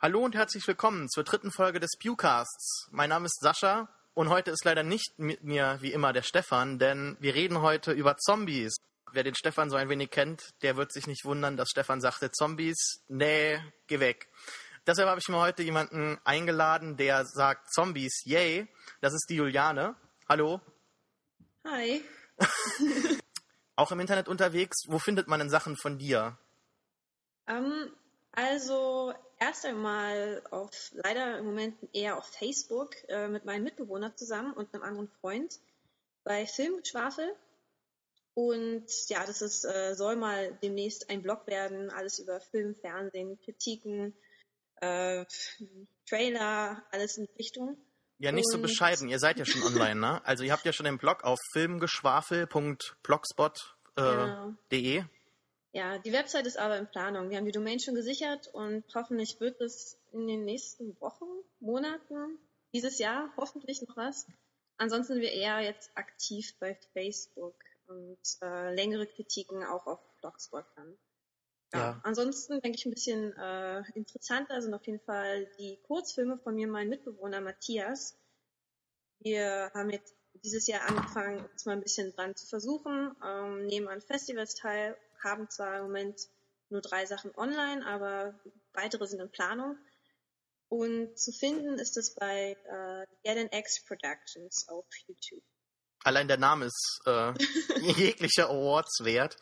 Hallo und herzlich willkommen zur dritten Folge des Pewcasts. Mein Name ist Sascha und heute ist leider nicht mit mir wie immer der Stefan, denn wir reden heute über Zombies. Wer den Stefan so ein wenig kennt, der wird sich nicht wundern, dass Stefan sagte, Zombies, nee, geh weg. Deshalb habe ich mir heute jemanden eingeladen, der sagt Zombies, yay. Das ist die Juliane. Hallo. Hi. Auch im Internet unterwegs. Wo findet man denn Sachen von dir? Ähm, also erst einmal auf leider im Moment eher auf Facebook äh, mit meinem Mitbewohner zusammen und einem anderen Freund bei Filmgeschwafel. Und ja, das ist, äh, soll mal demnächst ein Blog werden, alles über Film, Fernsehen, Kritiken, äh, Trailer, alles in Richtung. Ja, nicht so bescheiden. Ihr seid ja schon online, ne? Also ihr habt ja schon den Blog auf filmgeschwafel.blogspot.de. Genau. de. Ja, die Website ist aber in Planung. Wir haben die Domain schon gesichert und hoffentlich wird es in den nächsten Wochen, Monaten, dieses Jahr hoffentlich noch was. Ansonsten sind wir eher jetzt aktiv bei Facebook und äh, längere Kritiken auch auf Blogspot dann. Ja. Ja. Ansonsten denke ich ein bisschen äh, interessanter sind auf jeden Fall die Kurzfilme von mir, und meinem Mitbewohner Matthias. Wir haben jetzt dieses Jahr angefangen, uns mal ein bisschen dran zu versuchen, ähm, nehmen an Festivals teil, haben zwar im Moment nur drei Sachen online, aber weitere sind in Planung. Und zu finden ist es bei äh, Get X Productions auf YouTube. Allein der Name ist äh, jeglicher Awards wert.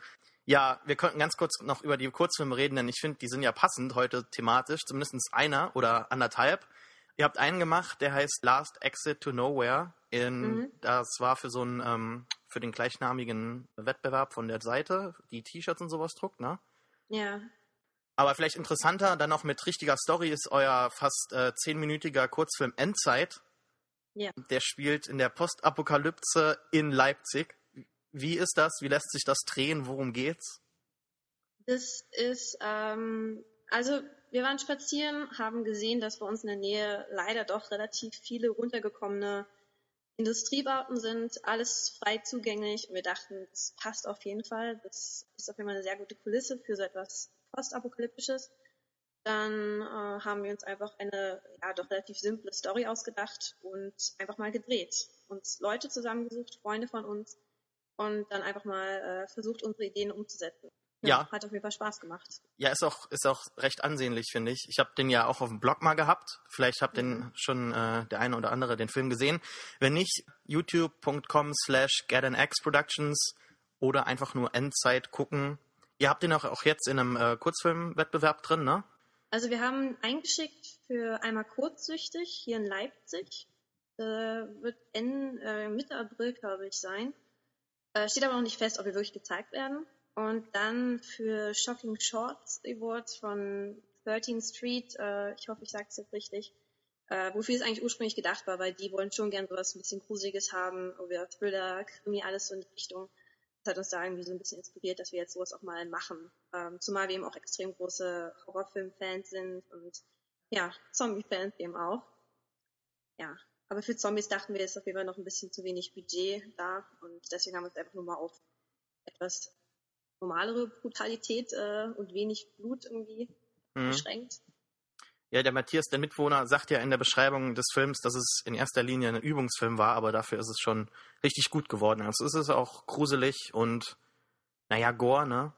Ja, wir könnten ganz kurz noch über die Kurzfilme reden, denn ich finde, die sind ja passend heute thematisch, zumindest einer oder anderthalb. Ihr habt einen gemacht, der heißt Last Exit to Nowhere. In, Mhm. Das war für so einen, ähm, für den gleichnamigen Wettbewerb von der Seite, die T-Shirts und sowas druckt, ne? Ja, Aber vielleicht interessanter, dann noch mit richtiger Story ist euer fast äh, zehnminütiger Kurzfilm Endzeit. Ja. Der spielt in der Postapokalypse in Leipzig. Wie ist das? Wie lässt sich das drehen? Worum geht's? Das ist, ähm, also wir waren spazieren, haben gesehen, dass bei uns in der Nähe leider doch relativ viele runtergekommene Industriebauten sind, alles frei zugänglich. Und wir dachten, das passt auf jeden Fall. Das ist auf jeden Fall eine sehr gute Kulisse für so etwas Postapokalyptisches. Dann äh, haben wir uns einfach eine ja doch relativ simple Story ausgedacht und einfach mal gedreht. Uns Leute zusammengesucht, Freunde von uns und dann einfach mal äh, versucht, unsere Ideen umzusetzen. Ja. Hat auf jeden Fall Spaß gemacht. Ja, ist auch, ist auch recht ansehnlich, finde ich. Ich habe den ja auch auf dem Blog mal gehabt. Vielleicht habt den schon äh, der eine oder andere den Film gesehen. Wenn nicht, youtube.com slash getanxproductions oder einfach nur Endzeit gucken. Ihr habt den auch, auch jetzt in einem äh, Kurzfilmwettbewerb drin, ne? Also wir haben eingeschickt für einmal kurzsüchtig hier in Leipzig. Äh, wird in, äh, Mitte April, glaube ich, sein. Äh, steht aber noch nicht fest, ob wir wirklich gezeigt werden. Und dann für Shocking Shorts Awards von 13th Street, äh, ich hoffe, ich sage es jetzt richtig, äh, wofür es eigentlich ursprünglich gedacht war, weil die wollen schon gern sowas ein bisschen Gruseliges haben, oder Thriller, Krimi, alles so in die Richtung. Das hat uns da irgendwie so ein bisschen inspiriert, dass wir jetzt sowas auch mal machen. Ähm, zumal wir eben auch extrem große Horrorfilm-Fans sind und ja, Zombie-Fans eben auch. Ja, aber für Zombies dachten wir, ist auf jeden Fall noch ein bisschen zu wenig Budget da und deswegen haben wir uns einfach nur mal auf etwas normalere Brutalität äh, und wenig Blut irgendwie Mhm. beschränkt. Ja, der Matthias, der Mitwohner, sagt ja in der Beschreibung des Films, dass es in erster Linie ein Übungsfilm war, aber dafür ist es schon richtig gut geworden. Also es ist auch gruselig und, naja, Gore, ne?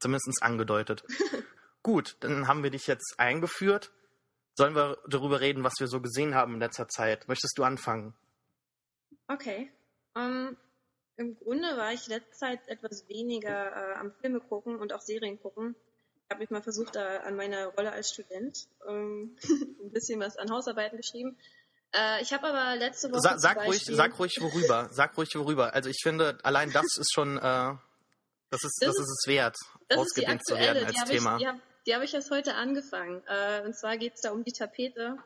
Zumindest angedeutet. gut, dann haben wir dich jetzt eingeführt. Sollen wir darüber reden, was wir so gesehen haben in letzter Zeit? Möchtest du anfangen? Okay. Ähm, Im Grunde war ich letzte Zeit etwas weniger äh, am Filme gucken und auch Serien gucken. Ich habe mich mal versucht, äh, an meiner Rolle als Student ähm, ein bisschen was an Hausarbeiten geschrieben. Äh, ich habe aber letzte Woche. Sa sag, ruhig, sag ruhig worüber. Sag ruhig worüber. Also ich finde, allein das ist schon, äh, das ist, das, Das ist es wert, ausgedehnt zu werden als habe Thema. ich, die hab, die hab ich erst heute angefangen. Äh, und zwar geht es da um die Tapete.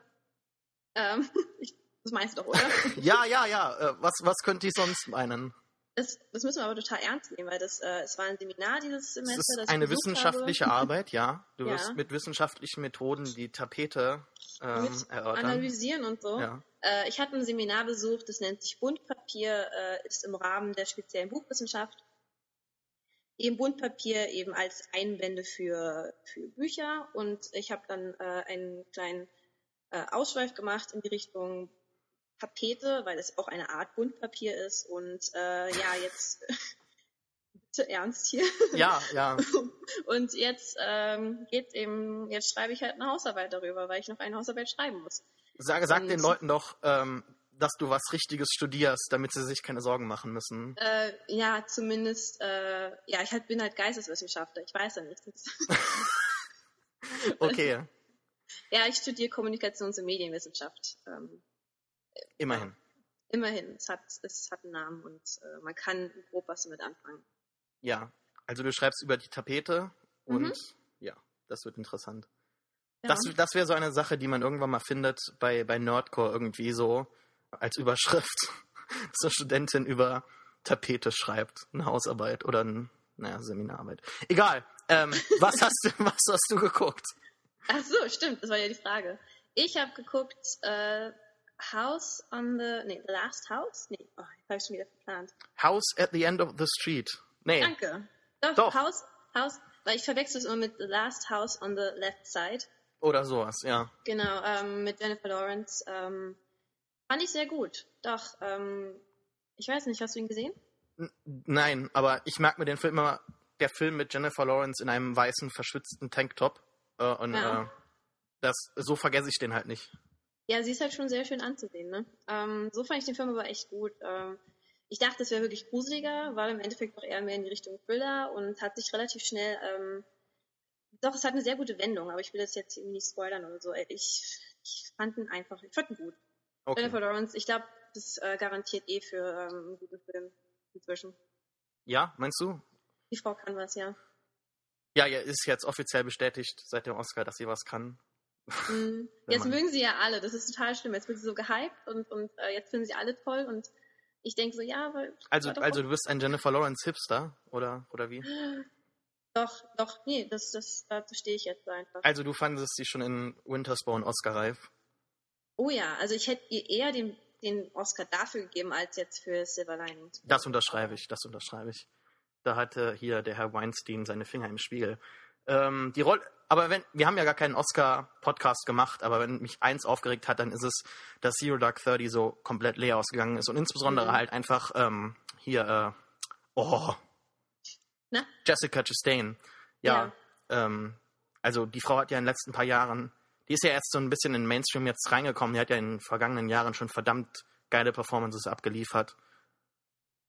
Ähm, ich, das meinst du doch, oder? Ja, ja, ja. Äh, was, was könnte ich sonst meinen? Das, das müssen wir aber total ernst nehmen, weil das, äh, es war ein Seminar dieses Es Semester. ist das ich eine wissenschaftliche habe. Arbeit, ja. Du Ja. wirst mit wissenschaftlichen Methoden die Tapete ähm, erörtern. analysieren und so. Ja. Äh, ich hatte ein Seminar besucht, das nennt sich Buntpapier, äh, ist im Rahmen der speziellen Buchwissenschaft. Eben Buntpapier eben als Einbände für, für Bücher und ich habe dann äh, einen kleinen äh, Ausschweif gemacht in die Richtung Tapete, weil es auch eine Art Buntpapier ist und äh, ja, jetzt bitte ernst hier. Ja, ja. Und jetzt ähm, geht eben, jetzt schreibe ich halt eine Hausarbeit darüber, weil ich noch eine Hausarbeit schreiben muss. Sag, sag Und- den Leuten doch, ähm, dass du was Richtiges studierst, damit sie sich keine Sorgen machen müssen. Äh, ja, zumindest, äh, ja, ich halt, bin halt Geisteswissenschaftler, ich weiß ja nicht. Das, Okay, ja, ich studiere Kommunikations- und Medienwissenschaft. Ähm, immerhin. immerhin, es hat, es hat einen Namen und äh, man kann grob was damit anfangen. Ja. Also du schreibst über die Tapete und Mhm. ja, das wird interessant. Ja. Das, das wäre so eine Sache, die man irgendwann mal findet bei, bei Nerdcore irgendwie so als Überschrift. Dass eine Studentin über Tapete schreibt, eine Hausarbeit oder ein, naja, Seminararbeit. Egal. Ähm, was hast du, was hast du geguckt? Ach so, stimmt, das war ja die Frage. Ich habe geguckt, äh, House on the, nee, The Last House? Nee, oh, habe ich schon wieder verplant. House at the end of the street. Nee, Danke. Doch, Doch. House, House, weil ich verwechsel es immer mit The Last House on the Left Side. oder sowas, ja. Genau, ähm, mit Jennifer Lawrence. Ähm, fand ich sehr gut. Doch, ähm, ich weiß nicht, hast du ihn gesehen? Nein, aber ich mag mir den Film immer, der Film mit Jennifer Lawrence in einem weißen, verschwitzten Tanktop. Äh, und Ja. äh, das, so vergesse ich den halt nicht. Ja, sie ist halt schon sehr schön anzusehen, ne? Ähm, so fand ich den Film aber echt gut. Ähm, ich dachte, es wäre wirklich gruseliger, war im Endeffekt doch eher mehr in die Richtung Thriller und hat sich relativ schnell, ähm, doch, es hat eine sehr gute Wendung, aber ich will das jetzt irgendwie nicht spoilern oder so. Ich, ich fand ihn einfach, ich fand ihn gut. Okay. Jennifer Lawrence, ich glaube, das äh, garantiert eh für ähm, einen guten Film inzwischen. Ja, meinst du? Die Frau kann was, ja. Ja, ja, ist jetzt offiziell bestätigt seit dem Oscar, dass sie was kann. Wenn Jetzt man- mögen sie ja alle, das ist total schlimm. Jetzt wird sie so gehypt und, und äh, jetzt finden sie alle toll und ich denke so, ja, aber Also, also du bist ein Jennifer Lawrence Hipster, oder, oder wie? Doch, doch, nee, das, das, dazu stehe ich jetzt einfach. Also du fandest sie schon in Wintersbone Oscar-reif. Oh ja, also ich hätte ihr eher den, den Oscar dafür gegeben, als jetzt für Silver Linings. Das unterschreibe ich, das unterschreibe ich. Da hatte hier der Herr Weinstein seine Finger im Spiegel. Ähm, die Rolle, aber wenn, wir haben ja gar keinen Oscar-Podcast gemacht, aber wenn mich eins aufgeregt hat, dann ist es, dass Zero Dark Thirty so komplett leer ausgegangen ist und insbesondere Mhm. halt einfach ähm, hier, äh, oh, Na? Jessica Chastain. Ja, Ähm, also die Frau hat ja in den letzten paar Jahren, die ist ja erst so ein bisschen in den Mainstream jetzt reingekommen, die hat ja in den vergangenen Jahren schon verdammt geile Performances abgeliefert.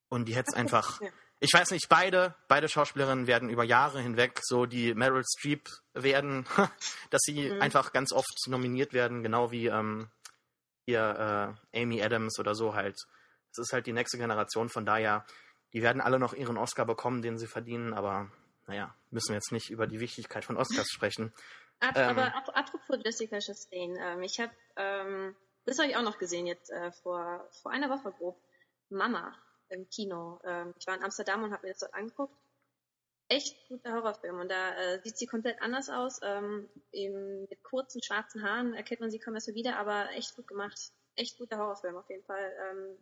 Und die hätte es einfach, Ja. ich weiß nicht, beide, beide Schauspielerinnen werden über Jahre hinweg so die Meryl Streep werden, dass sie Mhm. einfach ganz oft nominiert werden, genau wie ähm, hier äh, Amy Adams oder so halt. Das ist halt die nächste Generation, von daher, die werden alle noch ihren Oscar bekommen, den sie verdienen, aber naja, müssen wir jetzt nicht über die Wichtigkeit von Oscars sprechen. Ap Ähm. aber ap apropos Jessica Chastain, ähm, ich habe, ähm, das habe ich auch noch gesehen jetzt äh, vor, vor einer Woche grob, Mama im Kino. Ähm, ich war in Amsterdam und habe mir das dort angeguckt. Echt guter Horrorfilm und da äh, sieht sie komplett anders aus. Ähm, eben mit kurzen schwarzen Haaren erkennt man sie kaum erst wieder, aber echt gut gemacht. Echt guter Horrorfilm auf jeden Fall. Ähm,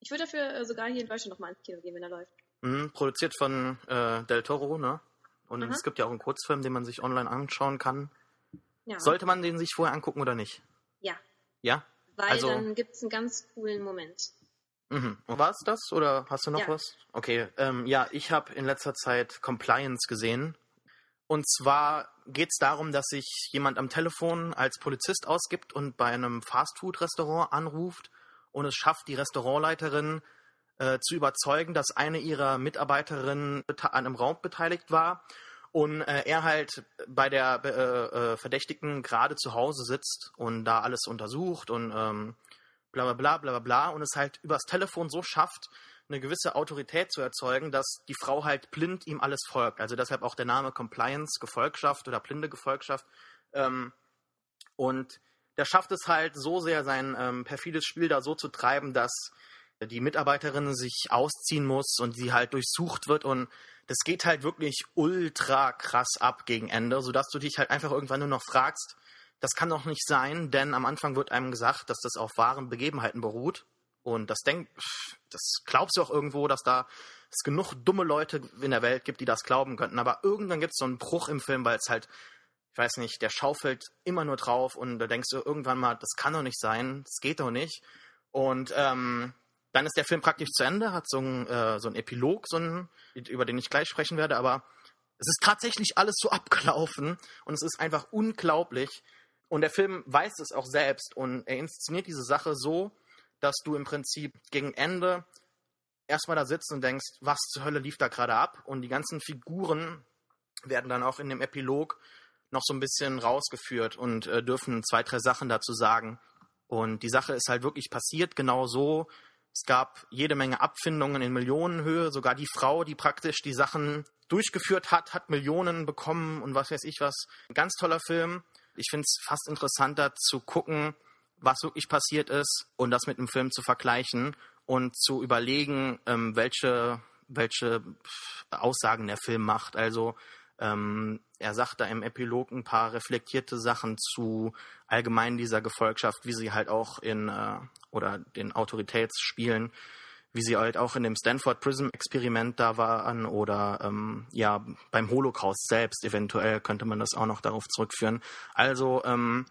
ich würde dafür äh, sogar hier in Deutschland nochmal ins Kino gehen, wenn er läuft. Mhm, produziert von äh, Del Toro, ne? Und Aha. es gibt ja auch einen Kurzfilm, den man sich online anschauen kann. Ja, Sollte man den sich vorher angucken oder nicht? ja Ja? weil also- dann gibt es einen ganz coolen Moment. Mhm. War es das oder hast du noch Ja. was? Okay, ähm, ja, ich habe in letzter Zeit Compliance gesehen. Und zwar geht es darum, dass sich jemand am Telefon als Polizist ausgibt und bei einem Fastfood-Restaurant anruft und es schafft, die Restaurantleiterin äh, zu überzeugen, dass eine ihrer Mitarbeiterinnen an einem Raub beteiligt war und äh, er halt bei der äh, äh, Verdächtigen gerade zu Hause sitzt und da alles untersucht und ähm, bla bla bla bla bla und es halt übers Telefon so schafft, eine gewisse Autorität zu erzeugen, dass die Frau halt blind ihm alles folgt. Also deshalb auch der Name Compliance, Gefolgschaft oder blinde Gefolgschaft. Ähm, und der schafft es halt so sehr, sein ähm, perfides Spiel da so zu treiben, dass die Mitarbeiterin sich ausziehen muss und sie halt durchsucht wird und das geht halt wirklich ultra krass ab gegen Ende, sodass du dich halt einfach irgendwann nur noch fragst, das kann doch nicht sein, denn am Anfang wird einem gesagt, dass das auf wahren Begebenheiten beruht und das denkt, das glaubst du auch irgendwo, dass da es genug dumme Leute in der Welt gibt, die das glauben könnten. Aber irgendwann gibt es so einen Bruch im Film, weil es halt, ich weiß nicht, der schaufelt immer nur drauf und da denkst du irgendwann mal, das kann doch nicht sein, das geht doch nicht. Und ähm, dann ist der Film praktisch zu Ende, hat so einen, äh, so Epilog, so einen, über den ich gleich sprechen werde, aber es ist tatsächlich alles so abgelaufen und es ist einfach unglaublich. Und der Film weiß es auch selbst und er inszeniert diese Sache so, dass du im Prinzip gegen Ende erstmal da sitzt und denkst, was zur Hölle lief da gerade ab? Und die ganzen Figuren werden dann auch in dem Epilog noch so ein bisschen rausgeführt und äh, dürfen zwei, drei Sachen dazu sagen. Und die Sache ist halt wirklich passiert, genau so. Es gab jede Menge Abfindungen in Millionenhöhe. Sogar die Frau, die praktisch die Sachen durchgeführt hat, hat Millionen bekommen und was weiß ich was. Ein ganz toller Film. Ich finde es fast interessanter zu gucken, was wirklich passiert ist und das mit dem Film zu vergleichen und zu überlegen, ähm, welche, welche Aussagen der Film macht. Also ähm, er sagt da im Epilog ein paar reflektierte Sachen zu allgemein dieser Gefolgschaft, wie sie halt auch in äh, oder den Autoritätsspielen, wie sie halt auch in dem Stanford Prism Experiment da waren oder ähm, ja beim Holocaust selbst eventuell könnte man das auch noch darauf zurückführen. Also ähm,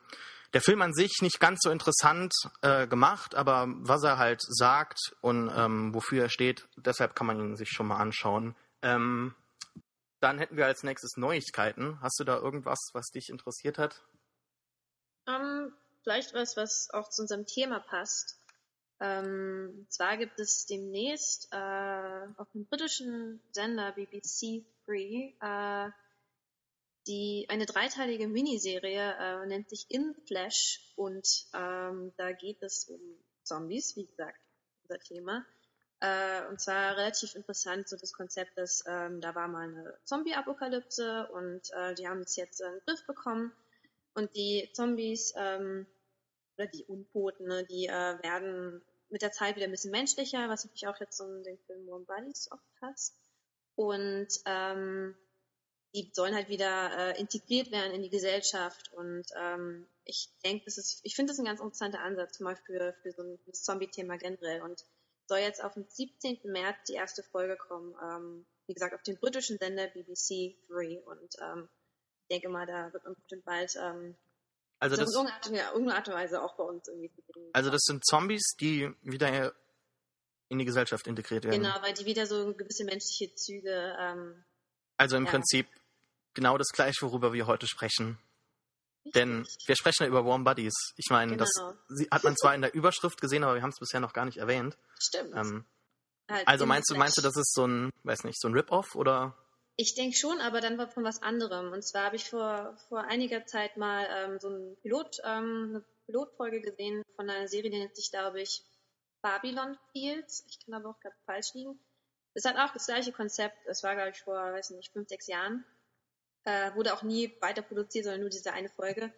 der Film an sich nicht ganz so interessant äh, gemacht, aber was er halt sagt und ähm, wofür er steht, deshalb kann man ihn sich schon mal anschauen. Ähm, dann hätten wir als nächstes Neuigkeiten. Hast du da irgendwas, was dich interessiert hat? Um, ähm, vielleicht was, was auch zu unserem Thema passt. Ähm, zwar gibt es demnächst äh, auf dem britischen Sender BBC Free äh, eine dreiteilige Miniserie äh, nennt sich In Flash und ähm, da geht es um Zombies, wie gesagt, unser Thema. Äh, und zwar relativ interessant so das Konzept, dass ähm, da war mal eine Zombie-Apokalypse und äh, die haben es jetzt in den Griff bekommen und die Zombies ähm, oder die Untoten, ne, die äh, werden mit der Zeit wieder ein bisschen menschlicher, was natürlich auch jetzt so in den Film Warm Bodies oft passt. Und ähm, die sollen halt wieder äh, integriert werden in die Gesellschaft. Und ähm, ich denke, ich finde das ein ganz interessanter Ansatz, zum Beispiel für, für so ein Zombie-Thema generell. Und soll jetzt auf den 17. März die erste Folge kommen. Ähm, wie gesagt, auf dem britischen Sender BBC 3. Und ähm, ich denke mal, da wird man bestimmt bald ähm, also das, in irgendeiner Art und Weise auch bei uns irgendwie. Also das sind Zombies, die wieder in die Gesellschaft integriert werden. Genau, weil die wieder so gewisse menschliche Züge. Ähm, also im ja. Prinzip genau das gleiche, worüber wir heute sprechen. Denn wir sprechen ja über Warm Buddies. Ich meine, genau. das hat man zwar in der Überschrift gesehen, aber wir haben es bisher noch gar nicht erwähnt. Stimmt. Ähm, halt also meinst du, meinst du, das ist so ein, weiß nicht, so ein Rip-Off oder? Ich denke schon, aber dann von was anderem. Und zwar habe ich vor, vor einiger Zeit mal ähm, so ein Pilot, ähm, eine Pilotfolge gesehen von einer Serie, die nennt sich, glaube ich, Babylon Fields. Ich kann aber auch gerade falsch liegen. Es hat auch das gleiche Konzept. Es war, glaube ich, vor, weiß nicht, fünf, sechs Jahren. Äh, wurde auch nie weiter produziert, sondern nur diese eine Folge,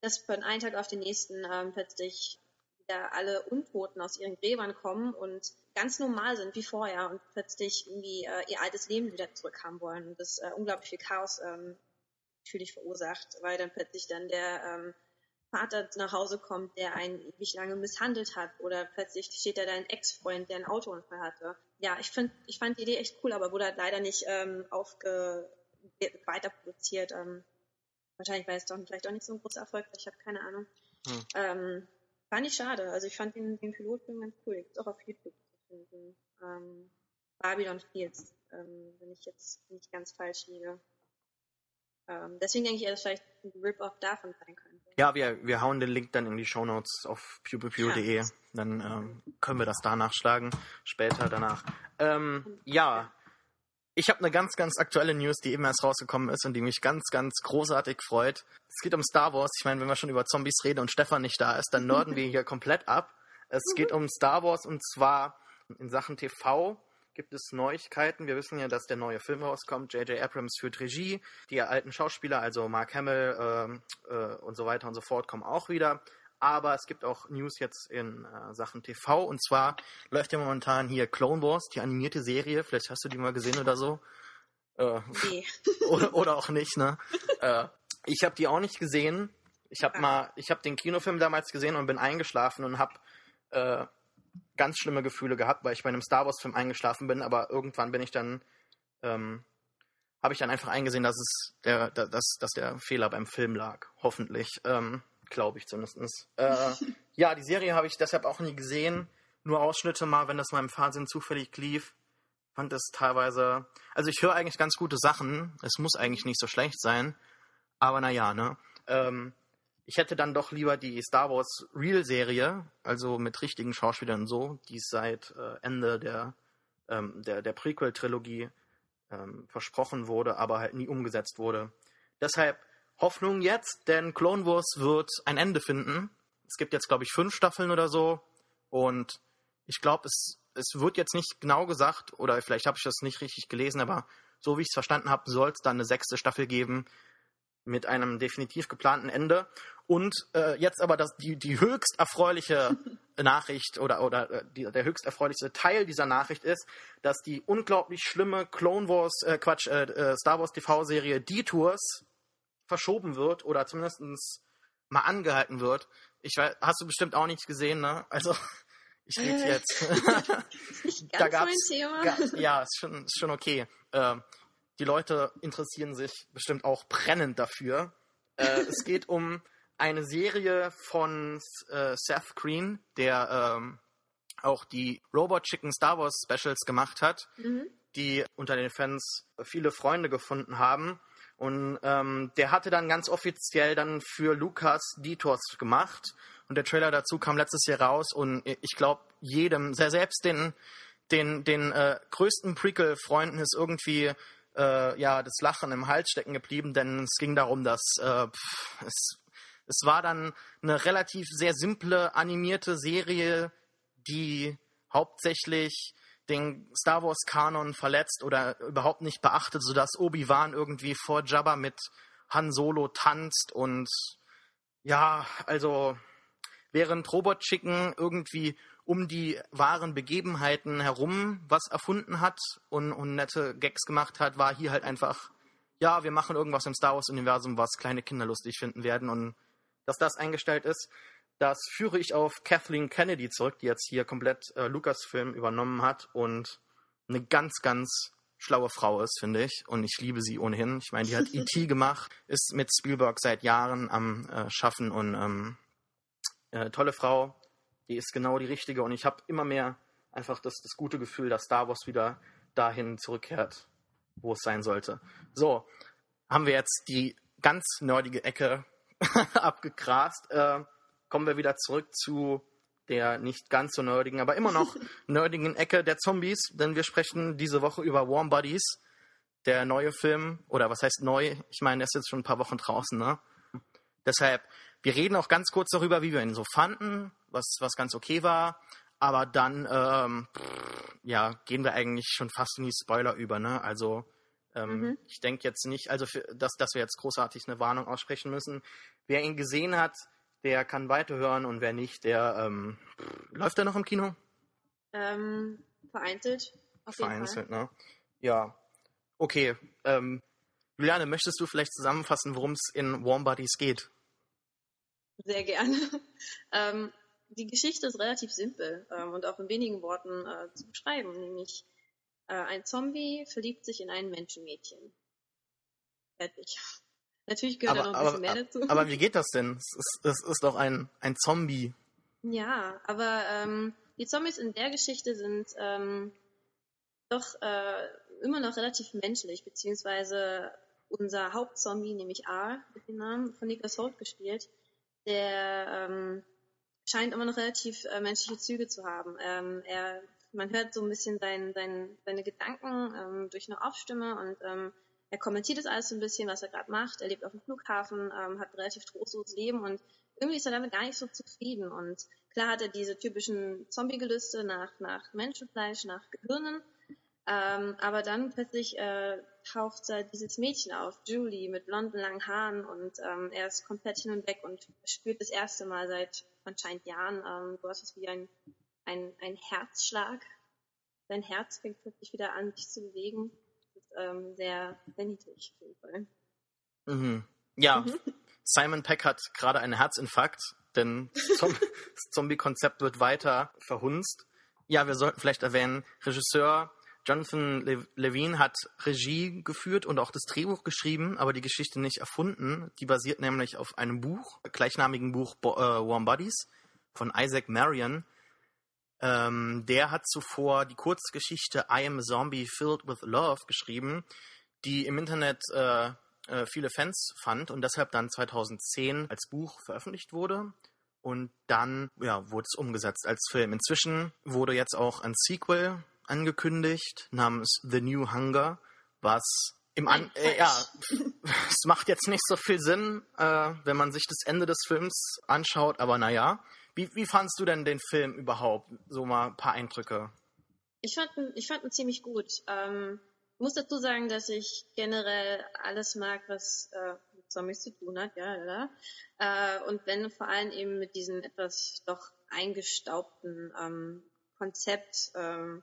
dass von einem Tag auf den nächsten ähm, plötzlich wieder alle Untoten aus ihren Gräbern kommen und ganz normal sind wie vorher und plötzlich irgendwie äh, ihr altes Leben wieder zurückhaben wollen und das äh, unglaublich viel Chaos ähm, natürlich verursacht, weil dann plötzlich dann der ähm, Vater nach Hause kommt, der einen ewig lange misshandelt hat oder plötzlich steht da dein Ex-Freund, der einen Autounfall hatte. Ja, ich, find, ich fand die Idee echt cool, aber wurde halt leider nicht ähm, aufge weiter produziert. Ähm, wahrscheinlich war es doch vielleicht auch nicht so ein großer Erfolg, ich habe keine Ahnung. Hm. Ähm, fand ich schade. Also ich fand den, den Pilotfilm ganz cool. Gibt auch auf YouTube zu finden. Ähm, Babylon Fields, ähm, wenn ich jetzt nicht ganz falsch liege. Ähm, deswegen denke ich, dass vielleicht ein Rip-Off davon sein könnte. Ja, wir, wir hauen den Link dann in die Shownotes auf pewpew.de. Ja. Dann ähm, können wir das da nachschlagen, später danach. Ähm, ja, ich habe eine ganz, ganz aktuelle News, die eben erst rausgekommen ist und die mich ganz, ganz großartig freut. Es geht um Star Wars. Ich meine, wenn wir schon über Zombies reden und Stefan nicht da ist, dann nörden wir hier komplett ab. Es geht um Star Wars und zwar in Sachen TV gibt es Neuigkeiten. Wir wissen ja, dass der neue Film rauskommt. J.J. Abrams führt Regie. Die alten Schauspieler, also Mark Hamill äh, äh, und so weiter und so fort, kommen auch wieder aber es gibt auch News jetzt in äh, Sachen TV und zwar läuft ja momentan hier Clone Wars, die animierte Serie. Vielleicht hast du die mal gesehen oder so. Äh, nee. oder, oder auch nicht, ne? äh, ich habe die auch nicht gesehen. Ich habe ah. mal, ich habe den Kinofilm damals gesehen und bin eingeschlafen und habe äh, ganz schlimme Gefühle gehabt, weil ich bei einem Star Wars-Film eingeschlafen bin, aber irgendwann bin ich dann, ähm, habe ich dann einfach eingesehen, dass es der, dass, dass der Fehler beim Film lag. Hoffentlich. Ähm, Glaube ich zumindest. Äh, ja, die Serie habe ich deshalb auch nie gesehen. Nur Ausschnitte mal, wenn das mal im Fernsehen zufällig lief. Fand es teilweise. Also ich höre eigentlich ganz gute Sachen. Es muss eigentlich nicht so schlecht sein. Aber naja, ne? Ähm, ich hätte dann doch lieber die Star Wars Real-Serie, also mit richtigen Schauspielern und so, die seit äh, Ende der, ähm, der, der Prequel-Trilogie ähm, versprochen wurde, aber halt nie umgesetzt wurde. Deshalb Hoffnung jetzt, denn Clone Wars wird ein Ende finden. Es gibt jetzt, glaube ich, fünf Staffeln oder so. Und ich glaube, es, es wird jetzt nicht genau gesagt, oder vielleicht habe ich das nicht richtig gelesen, aber so wie ich es verstanden habe, soll es dann eine sechste Staffel geben mit einem definitiv geplanten Ende. Und äh, jetzt aber das, die, die höchst erfreuliche Nachricht oder, oder äh, die, der höchst erfreuliche Teil dieser Nachricht ist, dass die unglaublich schlimme Clone Wars, äh, Quatsch, äh, äh Star Wars TV-Serie Detours verschoben wird oder zumindest mal angehalten wird. Ich weiß, hast du bestimmt auch nicht gesehen, ne? Also ich rede jetzt. nicht ganz da gab's, mein Thema. Gab, ja, ist schon, ist schon okay. Äh, die Leute interessieren sich bestimmt auch brennend dafür. Äh, es geht um eine Serie von äh, Seth Green, der ähm, auch die Robot Chicken Star Wars Specials gemacht hat, mhm. die unter den Fans viele Freunde gefunden haben. Und ähm, der hatte dann ganz offiziell dann für Lucas Detours gemacht. Und der Trailer dazu kam letztes Jahr raus. Und ich glaube, jedem, selbst den, den, den äh, größten Prequel-Freunden ist irgendwie äh, ja, das Lachen im Hals stecken geblieben, denn es ging darum, dass äh, pff, es, es war dann eine relativ sehr simple animierte Serie, die hauptsächlich den Star Wars Kanon verletzt oder überhaupt nicht beachtet, sodass Obi-Wan irgendwie vor Jabba mit Han Solo tanzt und ja, also während Robot Chicken irgendwie um die wahren Begebenheiten herum was erfunden hat und, und nette Gags gemacht hat, war hier halt einfach, ja, wir machen irgendwas im Star Wars-Universum, was kleine Kinder lustig finden werden. Und dass das eingestellt ist, das führe ich auf Kathleen Kennedy zurück, die jetzt hier komplett äh, Lucasfilm übernommen hat und eine ganz, ganz schlaue Frau ist, finde ich. Und ich liebe sie ohnehin. Ich meine, die hat E.T. gemacht, ist mit Spielberg seit Jahren am äh, Schaffen und ähm, äh, tolle Frau die ist genau die richtige und ich habe immer mehr einfach das, das gute Gefühl, dass Star Wars wieder dahin zurückkehrt, wo es sein sollte. So, haben wir jetzt die ganz nerdige Ecke abgegrast. Äh, kommen wir wieder zurück zu der nicht ganz so nerdigen, aber immer noch nerdigen Ecke der Zombies, denn wir sprechen diese Woche über Warm Buddies, der neue Film, oder was heißt neu? Ich meine, der ist jetzt schon ein paar Wochen draußen, ne? Deshalb, wir reden auch ganz kurz darüber, wie wir ihn so fanden, was, was ganz okay war. Aber dann, ähm, ja, gehen wir eigentlich schon fast in die Spoiler über, ne? Also, ähm, mhm. ich denke jetzt nicht, also, für, dass, dass wir jetzt großartig eine Warnung aussprechen müssen. Wer ihn gesehen hat, der kann weiterhören und wer nicht, der, ähm, läuft er noch im Kino? Ähm, vereinzelt. Auf vereinzelt, ne? Ja. Okay. Ähm, Juliane, möchtest du vielleicht zusammenfassen, worum es in Warm Bodies geht? Sehr gerne. ähm, die Geschichte ist relativ simpel ähm, und auch in wenigen Worten äh, zu beschreiben, nämlich äh, ein Zombie verliebt sich in ein Menschenmädchen. Fertig. Natürlich gehört aber, da noch ein bisschen aber, mehr dazu. Aber wie geht das denn? Es ist, es ist doch ein, ein Zombie. Ja, aber ähm, die Zombies in der Geschichte sind ähm, doch äh, immer noch relativ menschlich, beziehungsweise unser Hauptzombie, nämlich A, mit dem Namen von Nicholas Holt gespielt, der ähm, scheint immer noch relativ äh, menschliche Züge zu haben. Ähm, er, man hört so ein bisschen sein, sein, seine Gedanken ähm, durch eine Aufstimme und ähm, er kommentiert das alles so ein bisschen, was er gerade macht. Er lebt auf dem Flughafen, ähm, hat ein relativ trostloses Leben und irgendwie ist er damit gar nicht so zufrieden. Und klar hat er diese typischen Zombie-Gelüste nach, nach Menschenfleisch, nach Gehirnen. Ähm, aber dann plötzlich äh, taucht da dieses Mädchen auf, Julie, mit blonden langen Haaren und ähm, er ist komplett hin und weg und spürt das erste Mal seit anscheinend Jahren ähm, etwas wie ein, ein, ein Herzschlag. Sein Herz fängt plötzlich wieder an, sich zu bewegen. Ähm, sehr, sehr niedlich auf jeden Fall. Mhm. Ja, mhm. Simon Peck hat gerade einen Herzinfarkt denn das Zombie-Konzept wird weiter verhunzt. Ja, wir sollten vielleicht erwähnen, Regisseur Jonathan Le Levine hat Regie geführt und auch das Drehbuch geschrieben, aber die Geschichte nicht erfunden. Die basiert nämlich auf einem Buch, gleichnamigen Buch Bo äh, Warm Bodies von Isaac Marion. Ähm, der hat zuvor die Kurzgeschichte I Am a Zombie Filled with Love geschrieben, die im Internet äh, äh, viele Fans fand und deshalb dann 2010 als Buch veröffentlicht wurde. Und dann ja, wurde es umgesetzt als Film. Inzwischen wurde jetzt auch ein Sequel angekündigt namens The New Hunger, was im An äh, ja, es macht jetzt nicht so viel Sinn, äh, wenn man sich das Ende des Films anschaut, aber naja. Wie, wie fandst du denn den Film überhaupt? So mal ein paar Eindrücke. Ich fand, ich fand ihn ziemlich gut. Ähm, ich muss dazu sagen, dass ich generell alles mag, was äh, mit Zombies zu tun hat, ja, ja. Äh, und wenn vor allem eben mit diesem etwas doch eingestaubten ähm, Konzept ähm,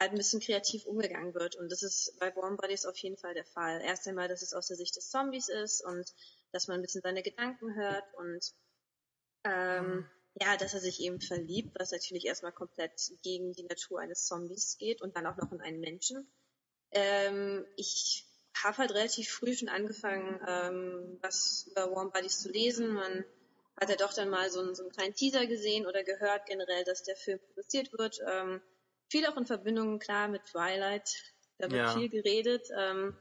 halt ein bisschen kreativ umgegangen wird. Und das ist bei Warm Bodies auf jeden Fall der Fall. Erst einmal, dass es aus der Sicht des Zombies ist und dass man ein bisschen seine Gedanken hört und ähm, mhm. Ja, dass er sich eben verliebt, was natürlich erstmal komplett gegen die Natur eines Zombies geht und dann auch noch in einen Menschen. Ähm, ich habe halt relativ früh schon angefangen, ähm, was über Warm Bodies zu lesen. Man hat ja doch dann mal so einen, so einen kleinen Teaser gesehen oder gehört generell, dass der Film produziert wird. Ähm, viel auch in Verbindung, klar, mit Twilight. Da wird ja. viel geredet. Ähm,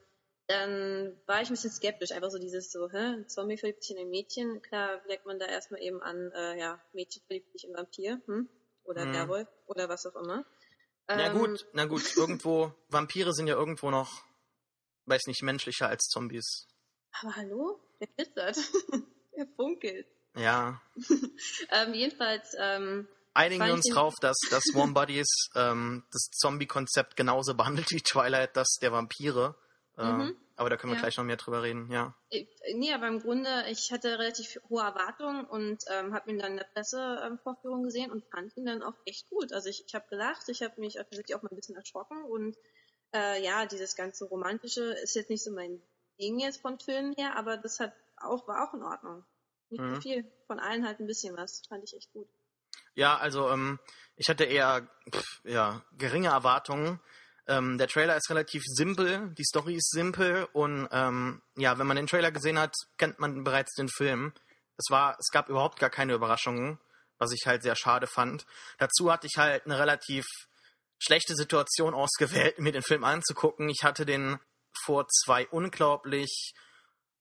dann war ich ein bisschen skeptisch. Einfach so dieses so, hä, Zombie verliebt sich in ein Mädchen. Klar merkt man da erstmal eben an, äh, ja, Mädchen verliebt sich in Vampir, hm? Oder hm. Werwolf oder was auch immer. Na ähm, gut, na gut, irgendwo, Vampire sind ja irgendwo noch, weiß nicht, menschlicher als Zombies. Aber hallo? Der glitzert. Der funkelt. Ja. ähm, jedenfalls, ähm, einigen wir uns drauf, dass, dass Warm Bodies ähm, das Zombie-Konzept genauso behandelt wie Twilight, das der Vampire. Äh, mhm. Aber da können wir ja. gleich noch mehr drüber reden, ja. Nee, aber im Grunde, ich hatte relativ hohe Erwartungen und ähm, habe ihn dann in der Pressevorführung gesehen und fand ihn dann auch echt gut. Also ich, ich habe gelacht, ich habe mich wirklich auch mal ein bisschen erschrocken und äh, ja, dieses ganze Romantische ist jetzt nicht so mein Ding jetzt von Filmen her, aber das hat auch, war auch in Ordnung. Nicht mhm. viel, von allen halt ein bisschen was, fand ich echt gut. Ja, also ähm, ich hatte eher pff, ja, geringe Erwartungen. Ähm, der Trailer ist relativ simpel, die Story ist simpel und ähm, ja, wenn man den Trailer gesehen hat, kennt man bereits den Film. Es war, es gab überhaupt gar keine Überraschungen, was ich halt sehr schade fand. Dazu hatte ich halt eine relativ schlechte Situation ausgewählt, mir den Film anzugucken. Ich hatte den vor zwei unglaublich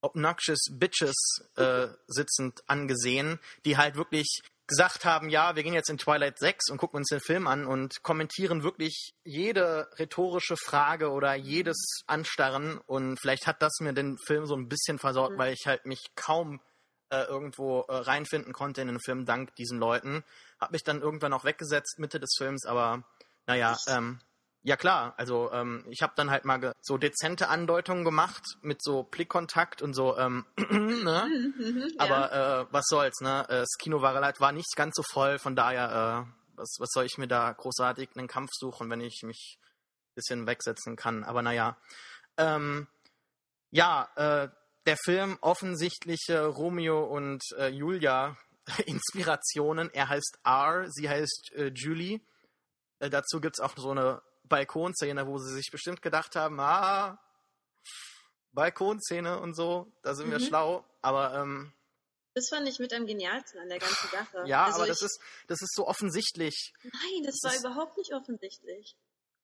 obnoxious Bitches äh, sitzend angesehen, die halt wirklich gesagt haben, ja, wir gehen jetzt in Twilight 6 und gucken uns den Film an und kommentieren wirklich jede rhetorische Frage oder jedes Anstarren und vielleicht hat das mir den Film so ein bisschen versorgt, mhm. weil ich halt mich kaum äh, irgendwo äh, reinfinden konnte in den Film dank diesen Leuten. Hab mich dann irgendwann auch weggesetzt, Mitte des Films, aber naja, ähm, ja klar, also ähm, ich habe dann halt mal so dezente Andeutungen gemacht mit so Blickkontakt und so, ähm, ne? Mhm, Aber ja. äh, was soll's, ne? Äh, das Kino war, war nicht ganz so voll, von daher, äh, was, was soll ich mir da großartig einen Kampf suchen, wenn ich mich ein bisschen wegsetzen kann. Aber naja. Ähm, ja, äh, der Film offensichtliche Romeo und äh, Julia Inspirationen. Er heißt R, sie heißt äh, Julie. Äh, dazu gibt's auch so eine Balkonszene, wo sie sich bestimmt gedacht haben, ah, Balkonszene und so, da sind mhm. wir schlau, aber ähm, das fand ich mit am genialsten an der ganzen Sache. Ja, also aber das ist, das ist so offensichtlich. Nein, das, das war überhaupt nicht offensichtlich.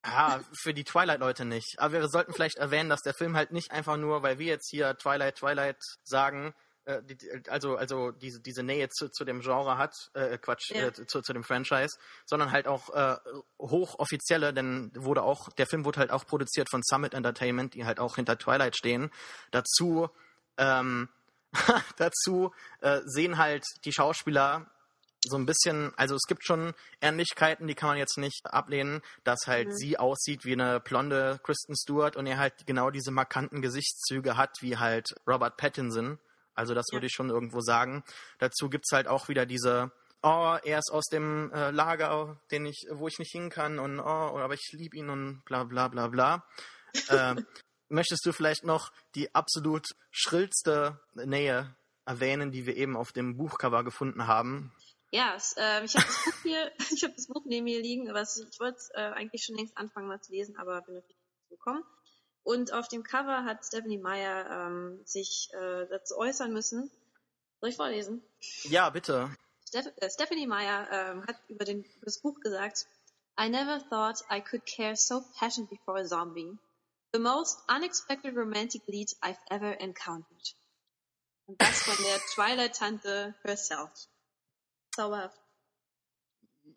Ja, für die Twilight-Leute nicht. Aber wir sollten vielleicht erwähnen, dass der Film halt nicht einfach nur, weil wir jetzt hier Twilight, Twilight sagen, äh, also, also diese, diese Nähe zu, zu dem Genre hat, äh, Quatsch, ja. äh, zu, zu dem Franchise, sondern halt auch äh, hochoffizielle, denn wurde auch, der Film wurde halt auch produziert von Summit Entertainment, die halt auch hinter Twilight stehen. Dazu, ähm, dazu äh, sehen halt die Schauspieler so ein bisschen, also es gibt schon Ähnlichkeiten, die kann man jetzt nicht ablehnen, dass halt mhm. sie aussieht wie eine blonde Kristen Stewart und er halt genau diese markanten Gesichtszüge hat wie halt Robert Pattinson. Also das würde ich schon irgendwo sagen. Dazu gibt es halt auch wieder diese, oh, er ist aus dem äh, Lager, den ich, wo ich nicht hin kann und oh, aber ich liebe ihn und bla bla bla bla. äh, möchtest du vielleicht noch die absolut schrillste Nähe erwähnen, die wir eben auf dem Buchcover gefunden haben. Ja, es, äh, ich habe das Buch hier, ich habe das Buch neben mir liegen, was ich wollte äh, eigentlich schon längst anfangen mal zu lesen, aber bin natürlich nicht gekommen. Und auf dem Cover hat Stephanie Meyer ähm, sich äh, dazu äußern müssen. Soll ich vorlesen? Ja, bitte. Steph äh, Stephanie Meyer ähm, hat über, den, über das Buch gesagt, I never thought I could care so passionately for a zombie. The most unexpected romantic lead I've ever encountered. Und das von der Twilight-Tante herself. Zauberhaft.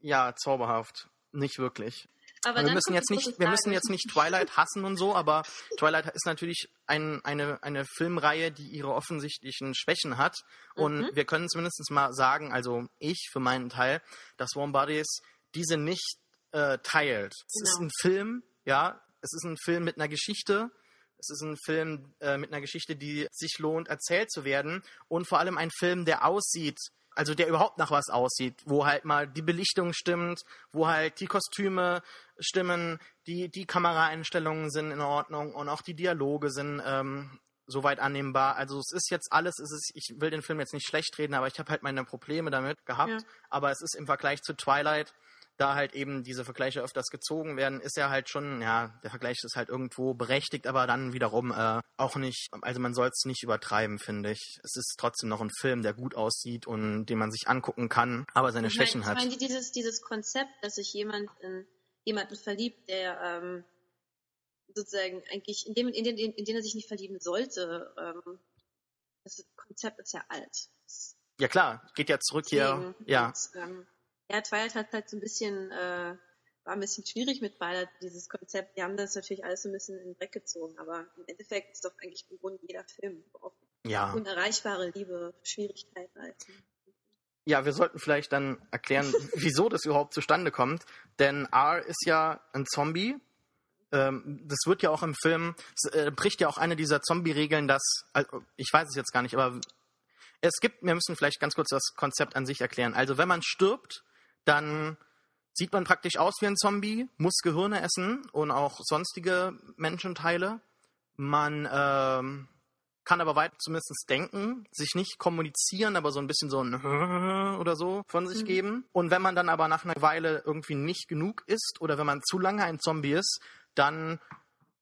Ja, zauberhaft. Nicht wirklich. Aber wir dann müssen jetzt nicht, wir müssen jetzt nicht Twilight hassen und so, aber Twilight ist natürlich ein, eine, eine Filmreihe, die ihre offensichtlichen Schwächen hat. Und Mhm. wir können zumindest mal sagen, also ich für meinen Teil, dass Warm Bodies diese nicht äh, teilt. Es ist Genau. ein Film, ja, es ist ein Film mit einer Geschichte. Es ist ein Film äh, mit einer Geschichte, die sich lohnt, erzählt zu werden. Und vor allem ein Film, der aussieht, also der überhaupt nach was aussieht, wo halt mal die Belichtung stimmt, wo halt die Kostüme stimmen, die, die Kameraeinstellungen sind in Ordnung und auch die Dialoge sind ähm, soweit annehmbar. Also es ist jetzt alles, es ist, ich will den Film jetzt nicht schlecht reden, aber ich habe halt meine Probleme damit gehabt. Ja. Aber es ist im Vergleich zu Twilight, da halt eben diese Vergleiche öfters gezogen werden, ist er halt schon, ja, der Vergleich ist halt irgendwo berechtigt, aber dann wiederum äh, auch nicht, also man soll es nicht übertreiben, finde ich. Es ist trotzdem noch ein Film, der gut aussieht und den man sich angucken kann, aber seine Ich Schwächen meine, hat. ich meine, dieses, dieses Konzept, dass sich jemand in jemanden verliebt, der ähm, sozusagen eigentlich, in dem, in, den, in den er sich nicht verlieben sollte, ähm, das Konzept ist ja alt. Ja klar, geht ja zurück hier, deswegen- ja. Und, ähm, ja, Twilight hat halt so ein bisschen, äh, war ein bisschen schwierig mit Twilight, dieses Konzept. Die haben das natürlich alles so ein bisschen in den Dreck gezogen, aber im Endeffekt ist doch eigentlich im Grunde jeder Film auf Ja. unerreichbare Liebe, Schwierigkeiten halt. Ja, wir sollten vielleicht dann erklären, wieso das überhaupt zustande kommt. Denn R ist ja ein Zombie. Ähm, das wird ja auch im Film, es äh, bricht ja auch eine dieser Zombie-Regeln, dass, also, ich weiß es jetzt gar nicht, aber es gibt, wir müssen vielleicht ganz kurz das Konzept an sich erklären. Also wenn man stirbt, dann sieht man praktisch aus wie ein Zombie, muss Gehirne essen und auch sonstige Menschenteile. Man ähm, kann aber weit zumindest denken, sich nicht kommunizieren, aber so ein bisschen so ein oder so von sich Mhm. geben. Und wenn man dann aber nach einer Weile irgendwie nicht genug isst oder wenn man zu lange ein Zombie ist, dann